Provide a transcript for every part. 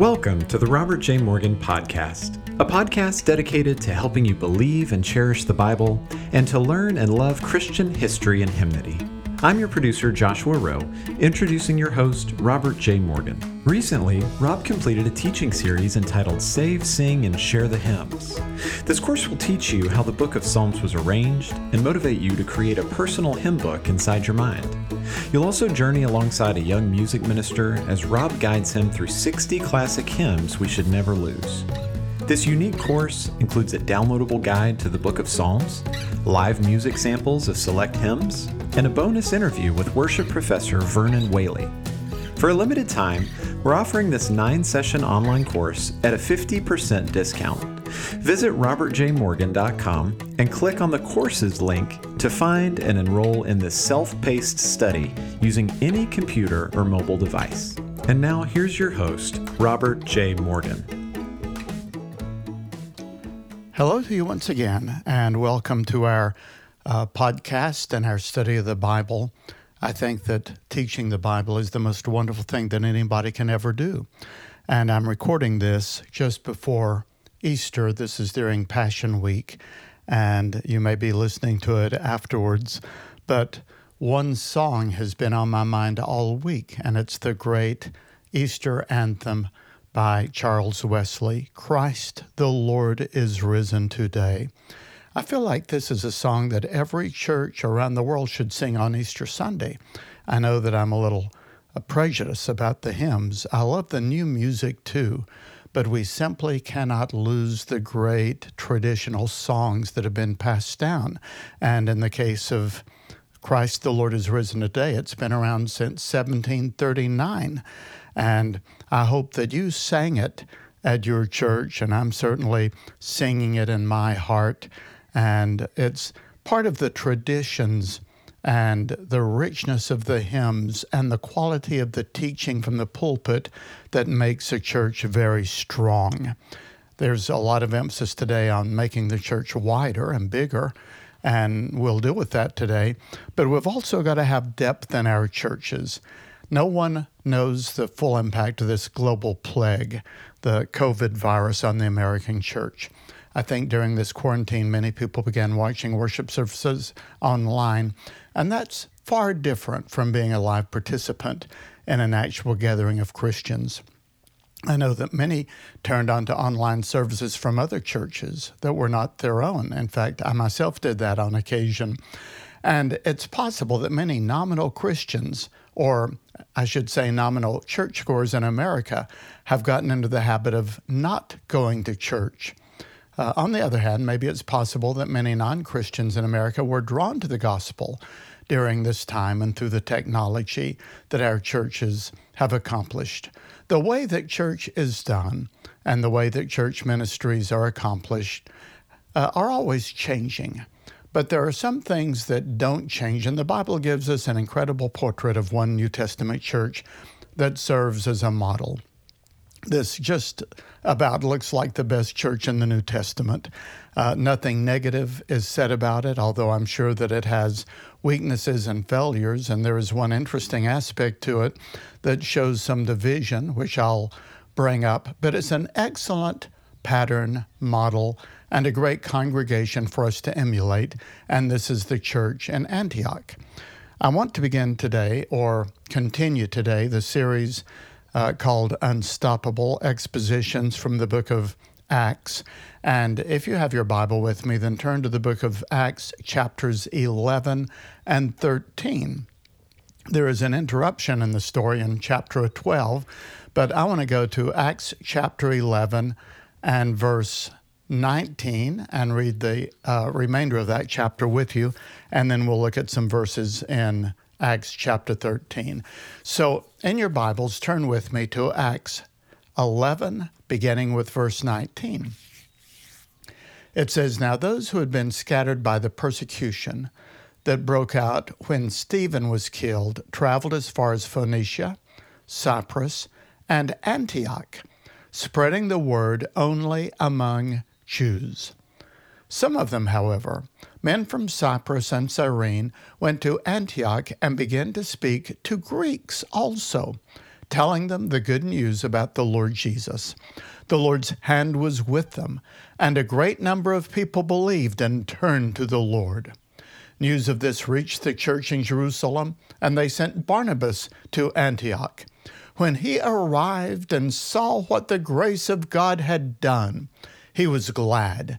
Welcome to the Robert J. Morgan Podcast, a podcast dedicated to helping you believe and cherish the Bible and to learn and love Christian history and hymnody. I'm your producer, Joshua Rowe, introducing your host, Robert J. Morgan. Recently, Rob completed a teaching series entitled Save, Sing, and Share the Hymns. This course will teach you how the book of Psalms was arranged and motivate you to create a personal hymn book inside your mind. You'll also journey alongside a young music minister as Rob guides him through 60 classic hymns we should never lose. This unique course includes a downloadable guide to the Book of Psalms, live music samples of select hymns, and a bonus interview with worship professor Vernon Whaley. For a limited time, we're offering this nine session online course at a 50% discount. Visit robertjmorgan.com and click on the courses link to find and enroll in this self paced study using any computer or mobile device. And now here's your host, Robert J. Morgan. Hello to you once again, and welcome to our uh, podcast and our study of the Bible. I think that teaching the Bible is the most wonderful thing that anybody can ever do. And I'm recording this just before Easter. This is during Passion Week, and you may be listening to it afterwards. But one song has been on my mind all week, and it's the great Easter anthem by Charles Wesley Christ the Lord is risen today. I feel like this is a song that every church around the world should sing on Easter Sunday. I know that I'm a little prejudiced about the hymns. I love the new music too, but we simply cannot lose the great traditional songs that have been passed down. And in the case of Christ the Lord is risen today, it's been around since 1739. And I hope that you sang it at your church, and I'm certainly singing it in my heart. And it's part of the traditions and the richness of the hymns and the quality of the teaching from the pulpit that makes a church very strong. There's a lot of emphasis today on making the church wider and bigger, and we'll deal with that today. But we've also got to have depth in our churches. No one knows the full impact of this global plague, the COVID virus, on the American church. I think during this quarantine, many people began watching worship services online, and that's far different from being a live participant in an actual gathering of Christians. I know that many turned on to online services from other churches that were not their own. In fact, I myself did that on occasion. And it's possible that many nominal Christians, or I should say nominal churchgoers in America, have gotten into the habit of not going to church. Uh, on the other hand, maybe it's possible that many non Christians in America were drawn to the gospel during this time and through the technology that our churches have accomplished. The way that church is done and the way that church ministries are accomplished uh, are always changing. But there are some things that don't change, and the Bible gives us an incredible portrait of one New Testament church that serves as a model. This just about looks like the best church in the New Testament. Uh, nothing negative is said about it, although I'm sure that it has weaknesses and failures. And there is one interesting aspect to it that shows some division, which I'll bring up. But it's an excellent pattern model and a great congregation for us to emulate. And this is the church in Antioch. I want to begin today, or continue today, the series uh, called Unstoppable Expositions from the book of Acts. And if you have your Bible with me, then turn to the book of Acts, chapters 11 and 13. There is an interruption in the story in chapter 12, but I want to go to Acts chapter 11 and verse 19 and read the uh, remainder of that chapter with you, and then we'll look at some verses in Acts chapter 13. So, in your Bibles, turn with me to Acts 11, beginning with verse 19. It says, Now those who had been scattered by the persecution that broke out when Stephen was killed traveled as far as Phoenicia, Cyprus, and Antioch, spreading the word only among Jews. Some of them, however, men from Cyprus and Cyrene, went to Antioch and began to speak to Greeks also, telling them the good news about the Lord Jesus. The Lord's hand was with them, and a great number of people believed and turned to the Lord. News of this reached the church in Jerusalem, and they sent Barnabas to Antioch. When he arrived and saw what the grace of God had done, he was glad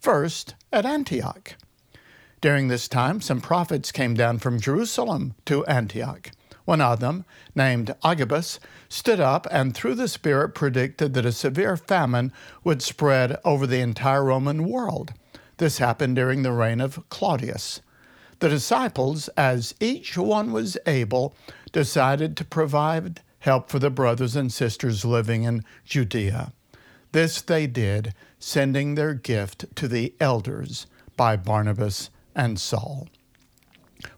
first at Antioch. During this time, some prophets came down from Jerusalem to Antioch. One of them, named Agabus, stood up and through the Spirit predicted that a severe famine would spread over the entire Roman world. This happened during the reign of Claudius. The disciples, as each one was able, decided to provide help for the brothers and sisters living in Judea. This they did, sending their gift to the elders by Barnabas and Saul.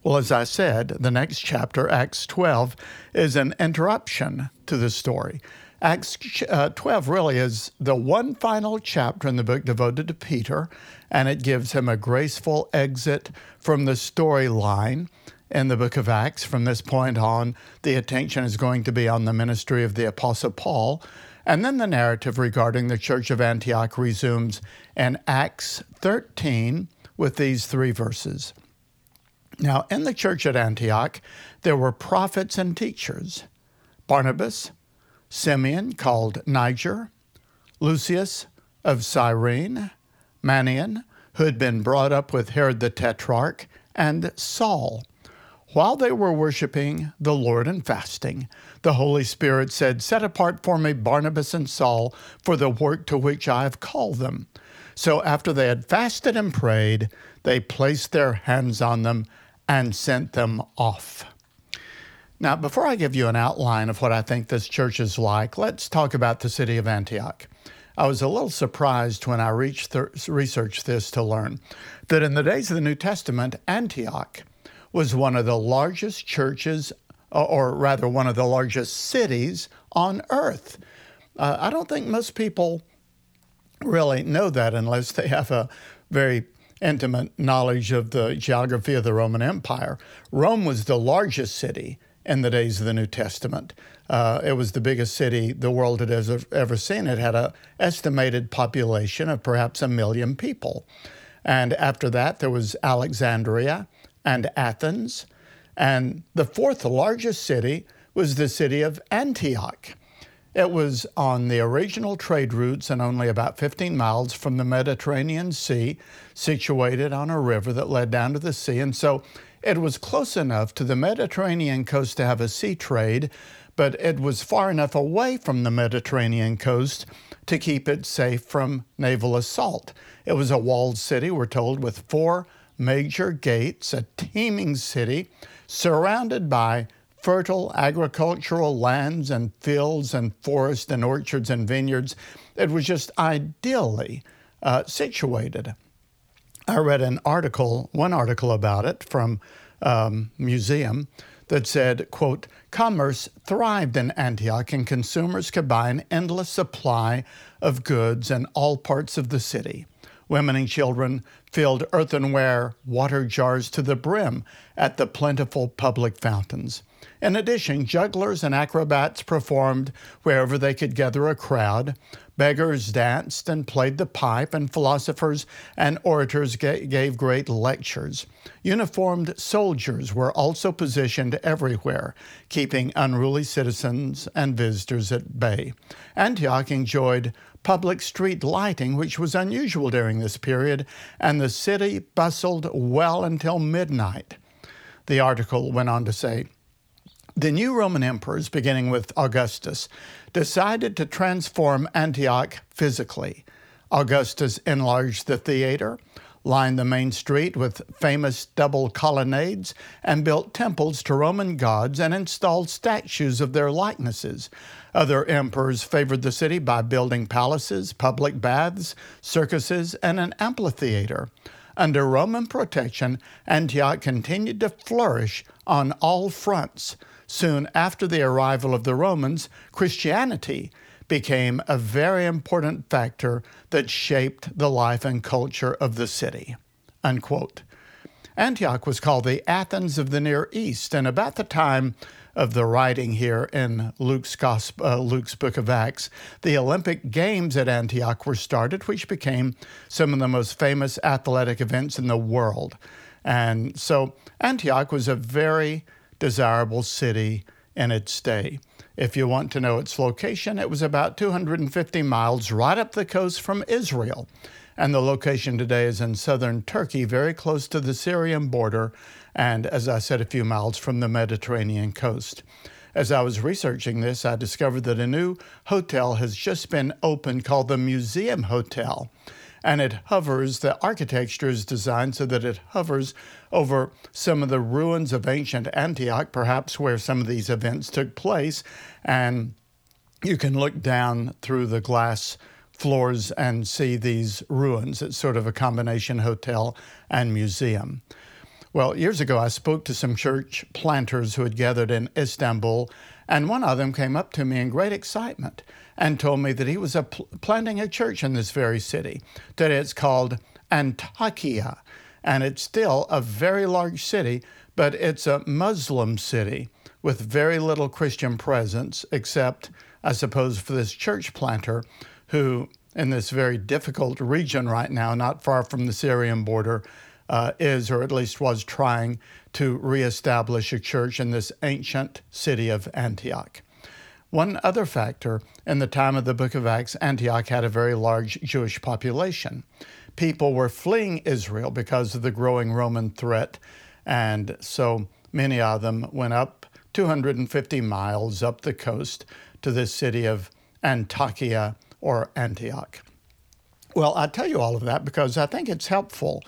Well, as I said, the next chapter, Acts 12, is an interruption to the story. Acts uh, 12 really is the one final chapter in the book devoted to Peter, and it gives him a graceful exit from the storyline in the book of Acts. From this point on, the attention is going to be on the ministry of the Apostle Paul. And then the narrative regarding the church of Antioch resumes in Acts 13 with these three verses. Now, in the church at Antioch, there were prophets and teachers Barnabas, Simeon, called Niger, Lucius of Cyrene, Manaen, who had been brought up with Herod the Tetrarch, and Saul. While they were worshiping the Lord and fasting, the Holy Spirit said, Set apart for me Barnabas and Saul for the work to which I have called them. So after they had fasted and prayed, they placed their hands on them and sent them off. Now, before I give you an outline of what I think this church is like, let's talk about the city of Antioch. I was a little surprised when I th- researched this to learn that in the days of the New Testament, Antioch was one of the largest churches, or rather, one of the largest cities on earth. Uh, I don't think most people really know that unless they have a very intimate knowledge of the geography of the Roman Empire. Rome was the largest city in the days of the New Testament. Uh, it was the biggest city the world had ever, ever seen. It had an estimated population of perhaps a million people. And after that, there was Alexandria and Athens. And the fourth largest city was the city of Antioch. It was on the original trade routes and only about 15 miles from the Mediterranean Sea, situated on a river that led down to the sea. And so it was close enough to the Mediterranean coast to have a sea trade, but it was far enough away from the Mediterranean coast to keep it safe from naval assault. It was a walled city, we're told, with four major gates, a teeming city surrounded by fertile agricultural lands and fields and forests and orchards and vineyards. It was just ideally uh, situated. I read an article, one article about it from um, museum that said, quote, commerce thrived in Antioch and consumers could buy an endless supply of goods in all parts of the city. Women and children filled earthenware water jars to the brim at the plentiful public fountains. In addition, jugglers and acrobats performed wherever they could gather a crowd. Beggars danced and played the pipe, and philosophers and orators gave great lectures. Uniformed soldiers were also positioned everywhere, keeping unruly citizens and visitors at bay. Antioch enjoyed public street lighting, which was unusual during this period, and the city bustled well until midnight. The article went on to say, the new Roman emperors, beginning with Augustus, decided to transform Antioch physically. Augustus enlarged the theater, lined the main street with famous double colonnades, and built temples to Roman gods and installed statues of their likenesses. Other emperors favored the city by building palaces, public baths, circuses, and an amphitheater. Under Roman protection, Antioch continued to flourish on all fronts. Soon after the arrival of the Romans, Christianity became a very important factor that shaped the life and culture of the city. Unquote. Antioch was called the Athens of the Near East, and about the time of the writing here in Luke's, gospel, uh, Luke's book of Acts, the Olympic Games at Antioch were started, which became some of the most famous athletic events in the world. And so Antioch was a very desirable city in its day. If you want to know its location, it was about 250 miles right up the coast from Israel. And the location today is in southern Turkey, very close to the Syrian border, and as I said, a few miles from the Mediterranean coast. As I was researching this, I discovered that a new hotel has just been opened called the Museum Hotel and it hovers, the architecture is designed so that it hovers over some of the ruins of ancient Antioch, perhaps where some of these events took place. And you can look down through the glass floors and see these ruins. It's sort of a combination hotel and museum. Well, years ago, I spoke to some church planters who had gathered in Istanbul, and one of them came up to me in great excitement and told me that he was a pl- planting a church in this very city. That it's called Antakya, and it's still a very large city, but it's a Muslim city with very little Christian presence, except, I suppose, for this church planter who, in this very difficult region right now, not far from the Syrian border, uh, is, or at least was, trying to reestablish a church in this ancient city of Antioch. One other factor in the time of the book of Acts, Antioch had a very large Jewish population. People were fleeing Israel because of the growing Roman threat, and so many of them went up 250 miles up the coast to the city of Antakya or Antioch. Well, I tell you all of that because I think it's helpful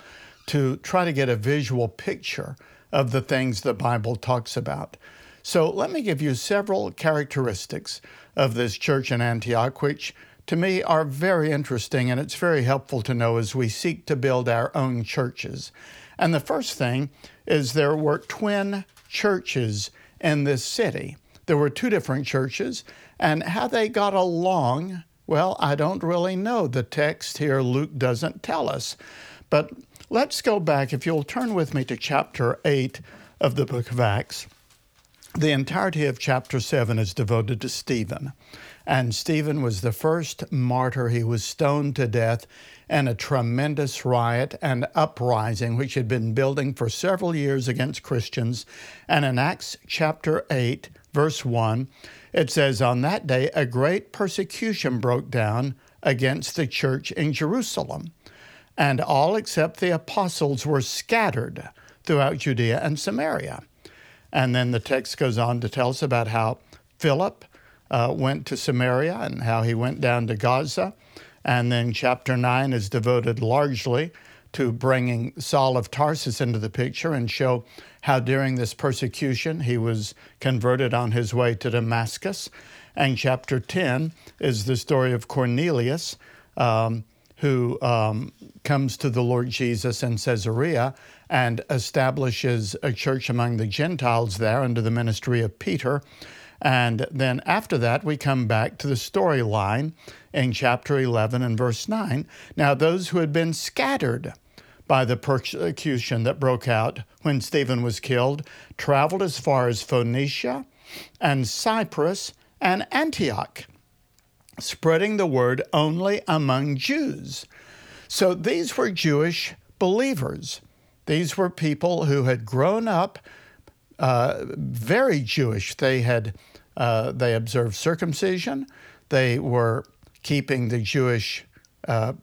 to try to get a visual picture of the things the Bible talks about. So let me give you several characteristics of this church in Antioch, which to me are very interesting and it's very helpful to know as we seek to build our own churches. And the first thing is there were twin churches in this city. There were two different churches, and how they got along, well, I don't really know. The text here, Luke doesn't tell us. But let's go back, if you'll turn with me to chapter 8 of the book of Acts. The entirety of chapter 7 is devoted to Stephen. And Stephen was the first martyr. He was stoned to death in a tremendous riot and uprising which had been building for several years against Christians. And in Acts chapter 8, verse 1, it says, On that day, a great persecution broke down against the church in Jerusalem, and all except the apostles were scattered throughout Judea and Samaria. And then the text goes on to tell us about how Philip uh, went to Samaria and how he went down to Gaza. And then chapter 9 is devoted largely to bringing Saul of Tarsus into the picture and show how during this persecution he was converted on his way to Damascus. And chapter 10 is the story of Cornelius, um, who um, comes to the Lord Jesus in Caesarea and establishes a church among the Gentiles there under the ministry of Peter. And then after that, we come back to the storyline in chapter 11 and verse 9. Now, those who had been scattered by the persecution that broke out when Stephen was killed traveled as far as Phoenicia and Cyprus and Antioch spreading the word only among Jews. So these were Jewish believers. These were people who had grown up uh, very Jewish. They had uh, they observed circumcision. They were keeping the Jewish uh,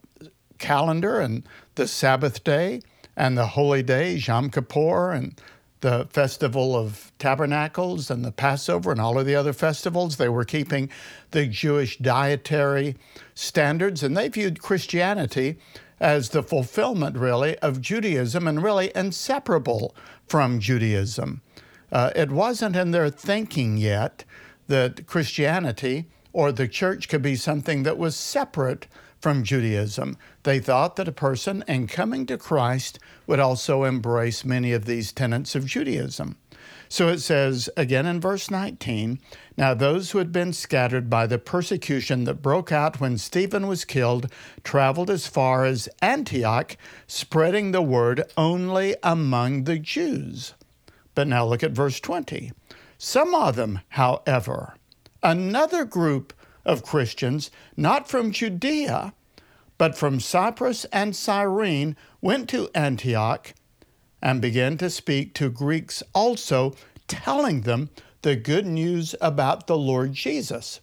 calendar and the Sabbath day and the holy day, Yom Kippur, and the festival of tabernacles and the Passover and all of the other festivals. They were keeping the Jewish dietary standards, and they viewed Christianity as the fulfillment, really, of Judaism and really inseparable from Judaism. Uh, it wasn't in their thinking yet that Christianity or the church could be something that was separate from Judaism. They thought that a person, in coming to Christ, would also embrace many of these tenets of Judaism. So it says again in verse 19 Now those who had been scattered by the persecution that broke out when Stephen was killed traveled as far as Antioch, spreading the word only among the Jews. But now look at verse 20. Some of them, however, another group of Christians, not from Judea, but from Cyprus and Cyrene, went to Antioch and began to speak to Greeks also, telling them the good news about the Lord Jesus.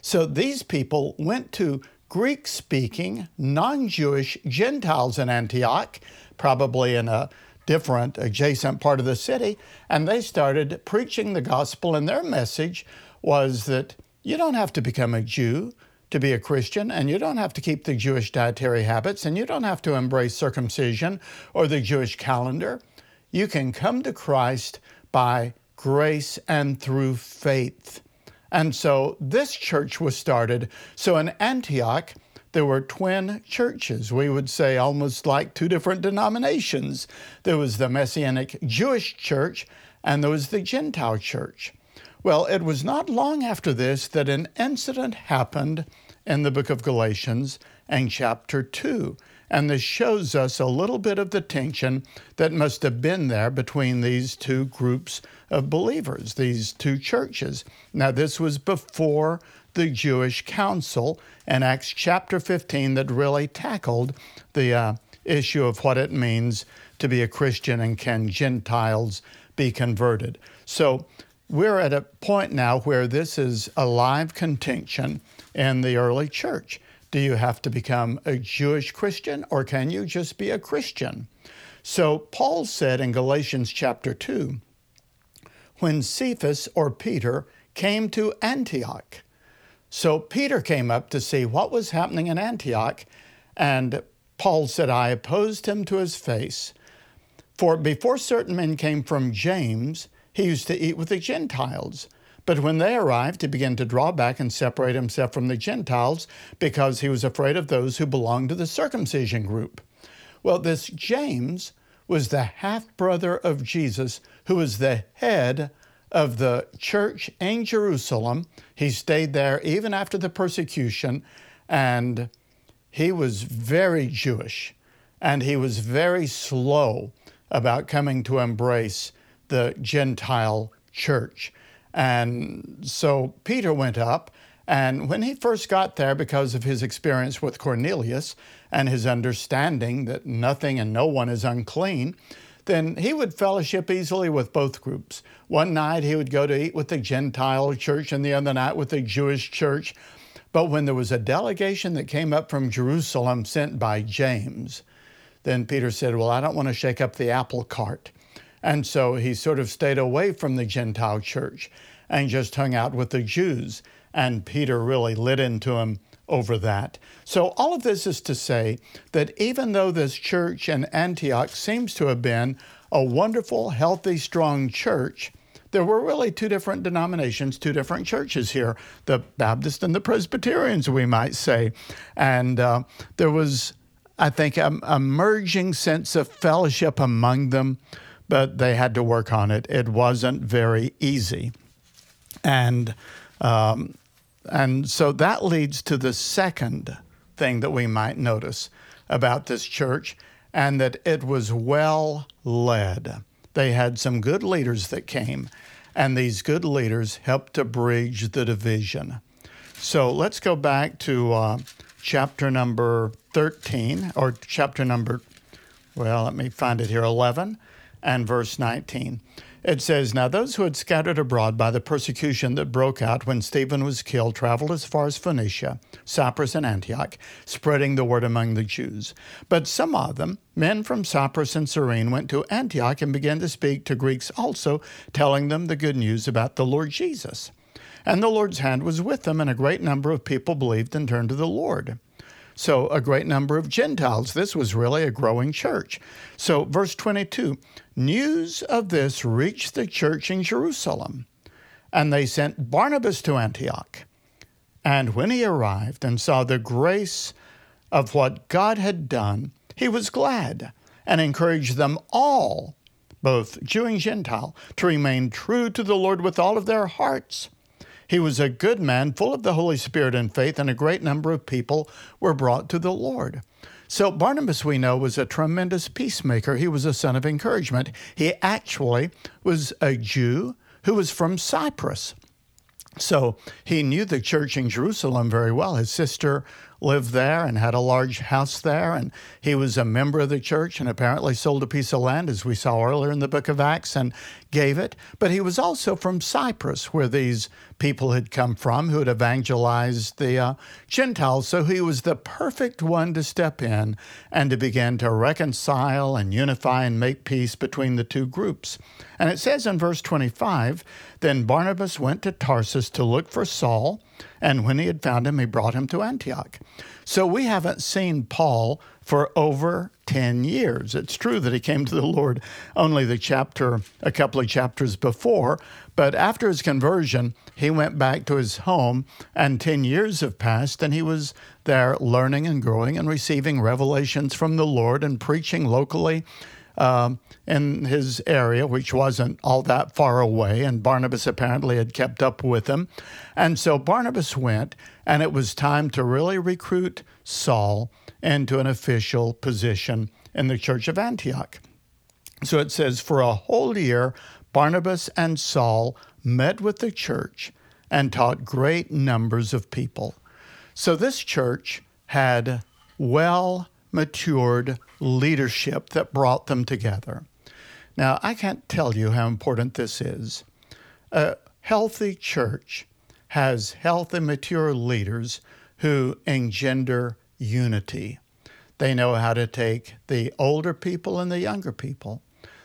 So these people went to Greek speaking, non Jewish Gentiles in Antioch, probably in a different adjacent part of the city, and they started preaching the gospel, and their message was that you don't have to become a Jew to be a Christian, and you don't have to keep the Jewish dietary habits, and you don't have to embrace circumcision or the Jewish calendar. You can come to Christ by grace and through faith. And so this church was started. So in Antioch, there were twin churches. We would say almost like two different denominations. There was the Messianic Jewish church, and there was the Gentile church. Well, it was not long after this that an incident happened in the book of Galatians and chapter 2. And this shows us a little bit of the tension that must have been there between these two groups of believers, these two churches. Now, this was before the Jewish Council in Acts chapter 15 that really tackled the uh, issue of what it means to be a Christian and can Gentiles be converted. So, we're at a point now where this is a live contention in the early church. Do you have to become a Jewish Christian or can you just be a Christian? So Paul said in Galatians chapter 2 when Cephas or Peter came to Antioch. So Peter came up to see what was happening in Antioch, and Paul said, I opposed him to his face. For before certain men came from James, he used to eat with the Gentiles. But when they arrived, he began to draw back and separate himself from the Gentiles because he was afraid of those who belonged to the circumcision group. Well, this James was the half brother of Jesus, who was the head of the church in Jerusalem. He stayed there even after the persecution, and he was very Jewish, and he was very slow about coming to embrace the Gentile church. And so Peter went up, and when he first got there, because of his experience with Cornelius and his understanding that nothing and no one is unclean, then he would fellowship easily with both groups. One night he would go to eat with the Gentile church, and the other night with the Jewish church. But when there was a delegation that came up from Jerusalem sent by James, then Peter said, Well, I don't want to shake up the apple cart. And so he sort of stayed away from the Gentile church and just hung out with the Jews. And Peter really lit into him over that. So, all of this is to say that even though this church in Antioch seems to have been a wonderful, healthy, strong church, there were really two different denominations, two different churches here the Baptist and the Presbyterians, we might say. And uh, there was, I think, a, a merging sense of fellowship among them but they had to work on it. It wasn't very easy. And, um, and so that leads to the second thing that we might notice about this church, and that it was well led. They had some good leaders that came, and these good leaders helped to bridge the division. So let's go back to uh, chapter number 13, or chapter number, well, let me find it here, 11 and verse 19. It says, Now those who had scattered abroad by the persecution that broke out when Stephen was killed traveled as far as Phoenicia, Cyprus, and Antioch, spreading the word among the Jews. But some of them, men from Cyprus and Cyrene, went to Antioch and began to speak to Greeks also, telling them the good news about the Lord Jesus. And the Lord's hand was with them, and a great number of people believed and turned to the Lord. So, a great number of Gentiles. This was really a growing church. So, verse 22 news of this reached the church in Jerusalem, and they sent Barnabas to Antioch. And when he arrived and saw the grace of what God had done, he was glad and encouraged them all, both Jew and Gentile, to remain true to the Lord with all of their hearts he was a good man, full of the Holy Spirit and faith, and a great number of people were brought to the Lord. So, Barnabas, we know, was a tremendous peacemaker. He was a son of encouragement. He actually was a Jew who was from Cyprus. So, he knew the church in Jerusalem very well. His sister lived there and had a large house there. And he was a member of the church and apparently sold a piece of land, as we saw earlier in the book of Acts, and gave it. But he was also from Cyprus, where these people had come from who had evangelized the uh, Gentiles. So he was the perfect one to step in and to begin to reconcile and unify and make peace between the two groups. And it says in verse 25 Then Barnabas went to Tarsus to look for Saul, and when he had found him, he brought him to Antioch. So we haven't seen Paul for over 10 years. It's true that he came to the Lord only the chapter, a couple of chapters before, but after his conversion, he went back to his home, and 10 years have passed, and he was there learning and growing and receiving revelations from the Lord and preaching locally um, in his area, which wasn't all that far away, and Barnabas apparently had kept up with him. And so Barnabas went, and it was time to really recruit Saul into an official position in the church of Antioch. So it says, for a whole year, Barnabas and Saul met with the church and taught great numbers of people. So this church had well matured leadership that brought them together. Now, I can't tell you how important this is. A healthy church has healthy, mature leaders who engender unity. They know how to take the older people and the younger people.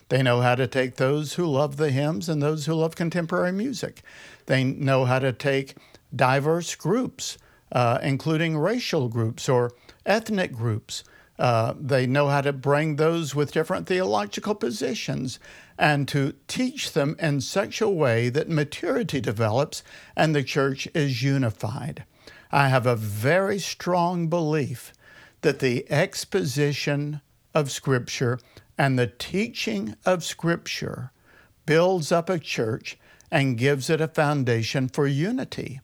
They know how to take those who love the hymns and those who love contemporary music. They know how to take diverse groups, uh, including racial groups or ethnic groups, uh, they know how to bring those with different theological positions and to teach them in such a way that maturity develops and the church is unified. I have a very strong belief that the exposition of Scripture and the teaching of Scripture builds up a church and gives it a foundation for unity.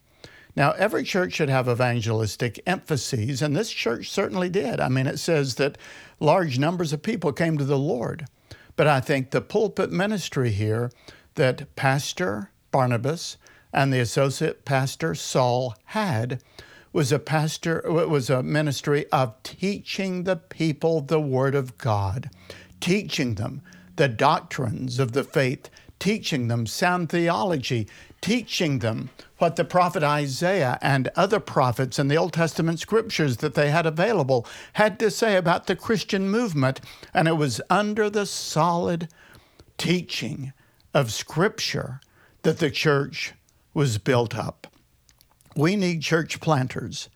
Now, every church should have evangelistic emphases, and this church certainly did. I mean, it says that large numbers of people came to the Lord. But I think the pulpit ministry here that Pastor Barnabas and the associate pastor Saul had was a pastor was a ministry of teaching the people the word of God, teaching them the doctrines of the faith, teaching them sound theology, teaching them what the prophet Isaiah and other prophets in the Old Testament scriptures that they had available had to say about the Christian movement. And it was under the solid teaching of Scripture that the church was built up. We need church planters,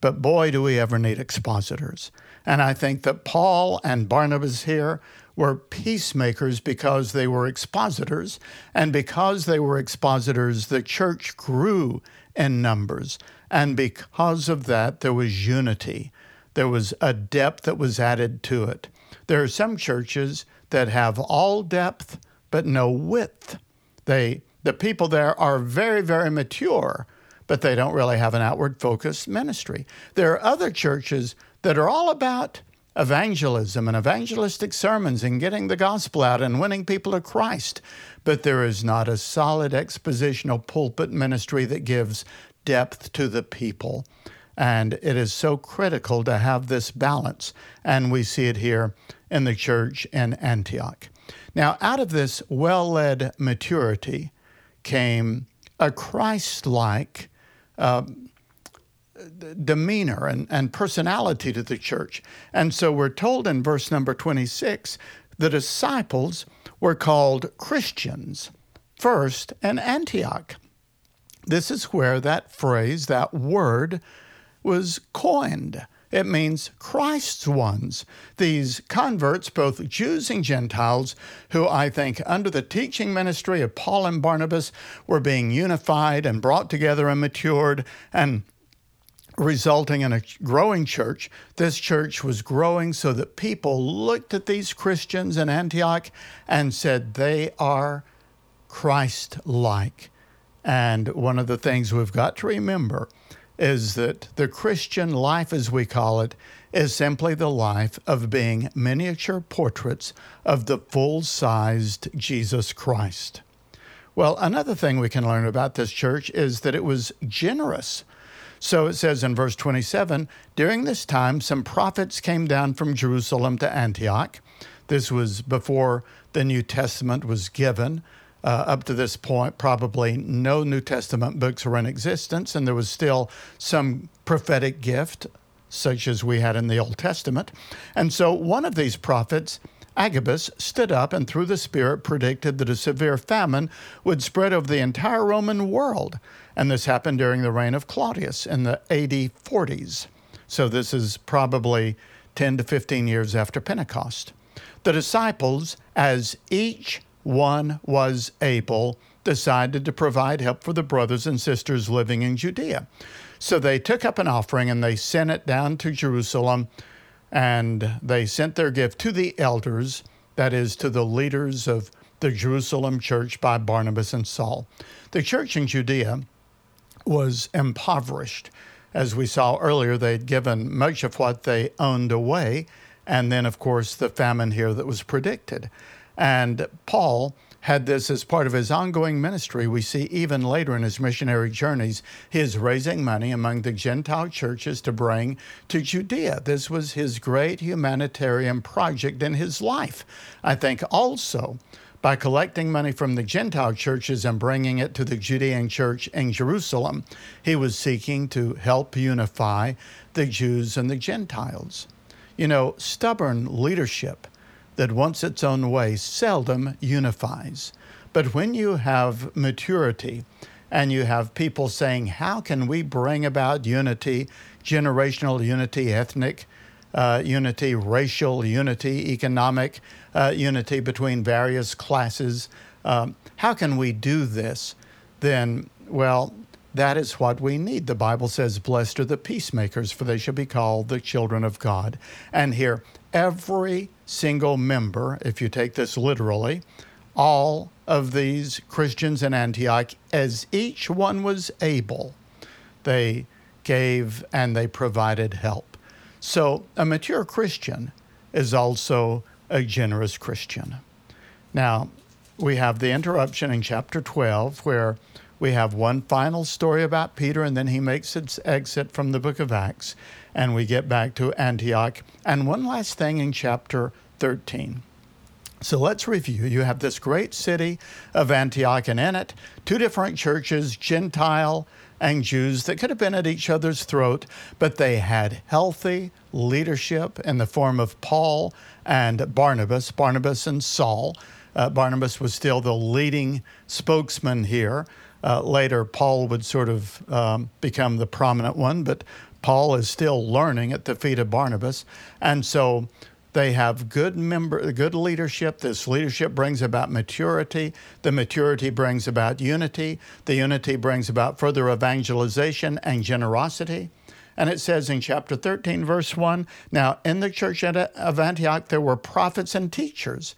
but boy, do we ever need expositors. And I think that Paul and Barnabas here were peacemakers because they were expositors. And because they were expositors, the church grew in numbers. And because of that, there was unity. There was a depth that was added to it. There are some churches that have all depth but no width. They, the people there are very, very mature, but they don't really have an outward focused ministry. There are other churches that are all about evangelism and evangelistic sermons and getting the gospel out and winning people to Christ. But there is not a solid expositional pulpit ministry that gives depth to the people. And it is so critical to have this balance. And we see it here in the church in Antioch. Now, out of this well led maturity came a Christ like uh, demeanor and, and personality to the church. And so we're told in verse number 26 the disciples were called Christians first in Antioch. This is where that phrase, that word, was coined. It means Christ's ones. These converts, both Jews and Gentiles, who I think under the teaching ministry of Paul and Barnabas were being unified and brought together and matured and resulting in a growing church. This church was growing so that people looked at these Christians in Antioch and said, they are Christ like. And one of the things we've got to remember is that the Christian life, as we call it, is simply the life of being miniature portraits of the full sized Jesus Christ. Well, another thing we can learn about this church is that it was generous. So it says in verse 27 During this time, some prophets came down from Jerusalem to Antioch. This was before the New Testament was given. Uh, up to this point, probably no New Testament books were in existence, and there was still some prophetic gift, such as we had in the Old Testament. And so one of these prophets, Agabus, stood up and through the Spirit predicted that a severe famine would spread over the entire Roman world. And this happened during the reign of Claudius in the AD 40s. So this is probably 10 to 15 years after Pentecost. The disciples, as each one was able, decided to provide help for the brothers and sisters living in Judea. So they took up an offering and they sent it down to Jerusalem and they sent their gift to the elders, that is, to the leaders of the Jerusalem church by Barnabas and Saul. The church in Judea was impoverished. As we saw earlier, they'd given much of what they owned away, and then, of course, the famine here that was predicted. And Paul had this as part of his ongoing ministry. We see even later in his missionary journeys, his raising money among the Gentile churches to bring to Judea. This was his great humanitarian project in his life. I think also by collecting money from the Gentile churches and bringing it to the Judean church in Jerusalem, he was seeking to help unify the Jews and the Gentiles. You know, stubborn leadership that wants its own way seldom unifies. But when you have maturity and you have people saying, How can we bring about unity, generational unity, ethnic uh, unity, racial unity, economic uh, unity between various classes? Um, how can we do this? Then, well, that is what we need. The Bible says, Blessed are the peacemakers, for they shall be called the children of God. And here, every single member, if you take this literally, all of these Christians in Antioch, as each one was able, they gave and they provided help. So a mature Christian is also a generous Christian. Now, we have the interruption in chapter 12 where we have one final story about Peter, and then he makes its exit from the book of Acts, and we get back to Antioch. And one last thing in chapter 13. So let's review. You have this great city of Antioch, and in it, two different churches, Gentile and Jews, that could have been at each other's throat, but they had healthy leadership in the form of Paul and Barnabas, Barnabas and Saul. Uh, Barnabas was still the leading spokesman here. Uh, later, Paul would sort of um, become the prominent one, but Paul is still learning at the feet of Barnabas. And so they have good member, good leadership. This leadership brings about maturity. The maturity brings about unity. The unity brings about further evangelization and generosity. And it says in chapter 13, verse 1 Now, in the church of Antioch, there were prophets and teachers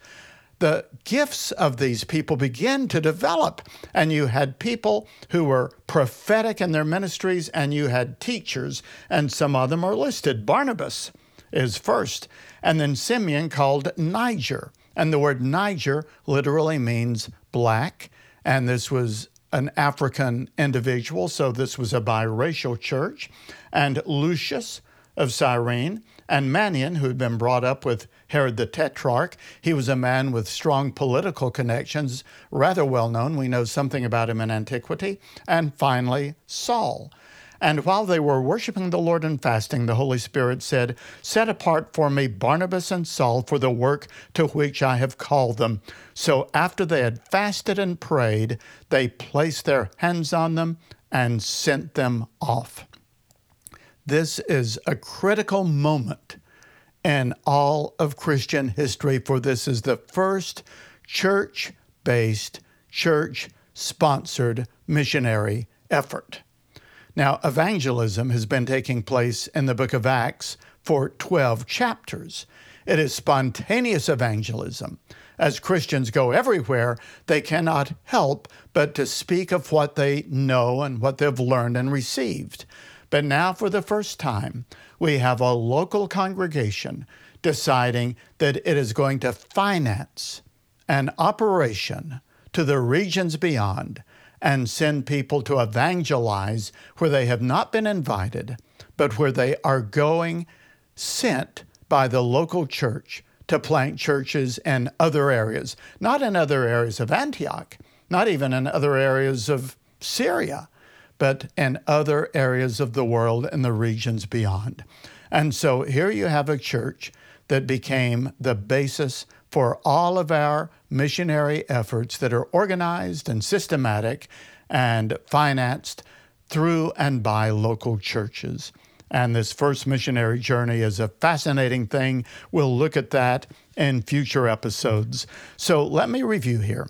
the gifts of these people begin to develop. And you had people who were prophetic in their ministries, and you had teachers, and some of them are listed. Barnabas is first, and then Simeon called Niger. And the word Niger literally means black, and this was an African individual, so this was a biracial church. And Lucius, of Cyrene, and Manaen, who had been brought up with Herod the Tetrarch. He was a man with strong political connections, rather well known. We know something about him in antiquity. And finally, Saul. And while they were worshiping the Lord and fasting, the Holy Spirit said, Set apart for me Barnabas and Saul for the work to which I have called them. So after they had fasted and prayed, they placed their hands on them and sent them off. This is a critical moment in all of Christian history, for this is the first church based, church sponsored missionary effort. Now, evangelism has been taking place in the book of Acts for 12 chapters. It is spontaneous evangelism. As Christians go everywhere, they cannot help but to speak of what they know and what they've learned and received. But now, for the first time, we have a local congregation deciding that it is going to finance an operation to the regions beyond and send people to evangelize where they have not been invited, but where they are going sent by the local church to plant churches in other areas, not in other areas of Antioch, not even in other areas of Syria, but in other areas of the world and the regions beyond. And so here you have a church that became the basis for all of our missionary efforts that are organized and systematic and financed through and by local churches. And this first missionary journey is a fascinating thing. We'll look at that in future episodes. So let me review here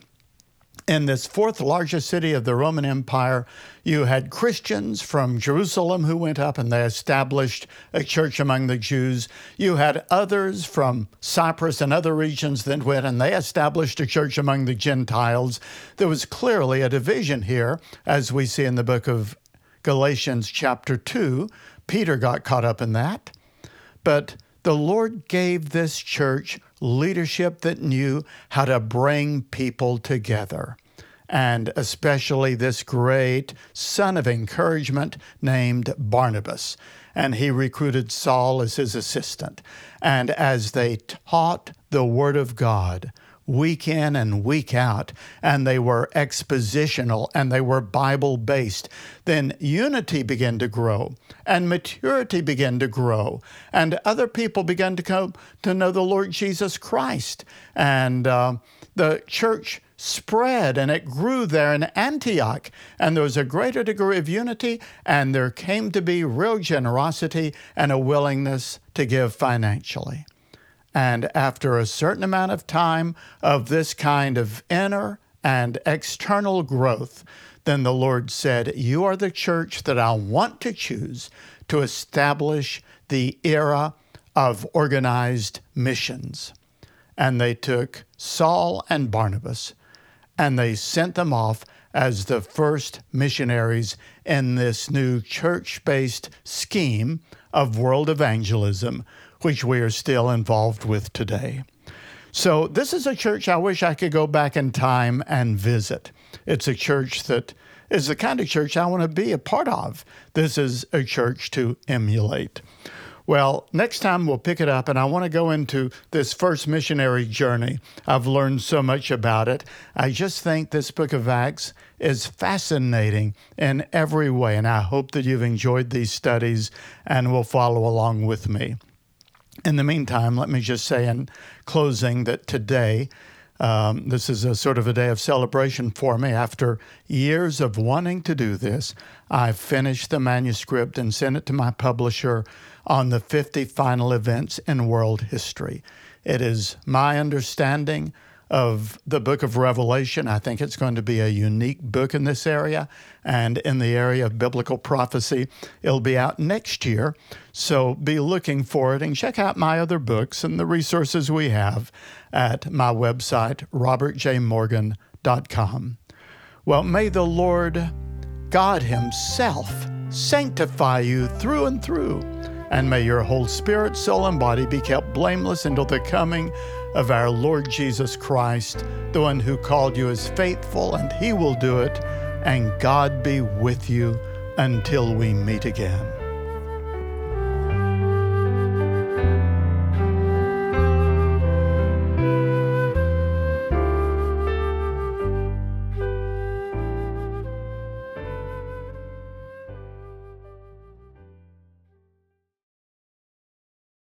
in this fourth largest city of the Roman Empire, you had Christians from Jerusalem who went up and they established a church among the Jews. You had others from Cyprus and other regions that went and they established a church among the Gentiles. There was clearly a division here, as we see in the book of Galatians, chapter 2. Peter got caught up in that. But the Lord gave this church leadership that knew how to bring people together, and especially this great son of encouragement named Barnabas. And he recruited Saul as his assistant. And as they taught the Word of God, week in and week out, and they were expositional and they were Bible based, then unity began to grow and maturity began to grow, and other people began to come to know the Lord Jesus Christ. And uh, the church spread and it grew there in Antioch. And there was a greater degree of unity, and there came to be real generosity and a willingness to give financially. And after a certain amount of time of this kind of inner and external growth, then the Lord said, You are the church that I want to choose to establish the era of organized missions. And they took Saul and Barnabas and they sent them off as the first missionaries in this new church based scheme of world evangelism, which we are still involved with today. So, this is a church I wish I could go back in time and visit. It's a church that is the kind of church I want to be a part of. This is a church to emulate. Well, next time we'll pick it up, and I want to go into this first missionary journey. I've learned so much about it. I just think this book of Acts is fascinating in every way, and I hope that you've enjoyed these studies and will follow along with me. In the meantime, let me just say in closing that today, um, this is a sort of a day of celebration for me. After years of wanting to do this, I finished the manuscript and sent it to my publisher on the 50 final events in world history. It is my understanding of the book of Revelation. I think it's going to be a unique book in this area and in the area of biblical prophecy. It'll be out next year, so be looking for it and check out my other books and the resources we have at my website, robertjmorgan.com. Well, may the Lord God Himself sanctify you through and through and may your whole spirit, soul, and body be kept blameless until the coming of our Lord Jesus Christ. The one who called you is faithful, and he will do it. And God be with you until we meet again.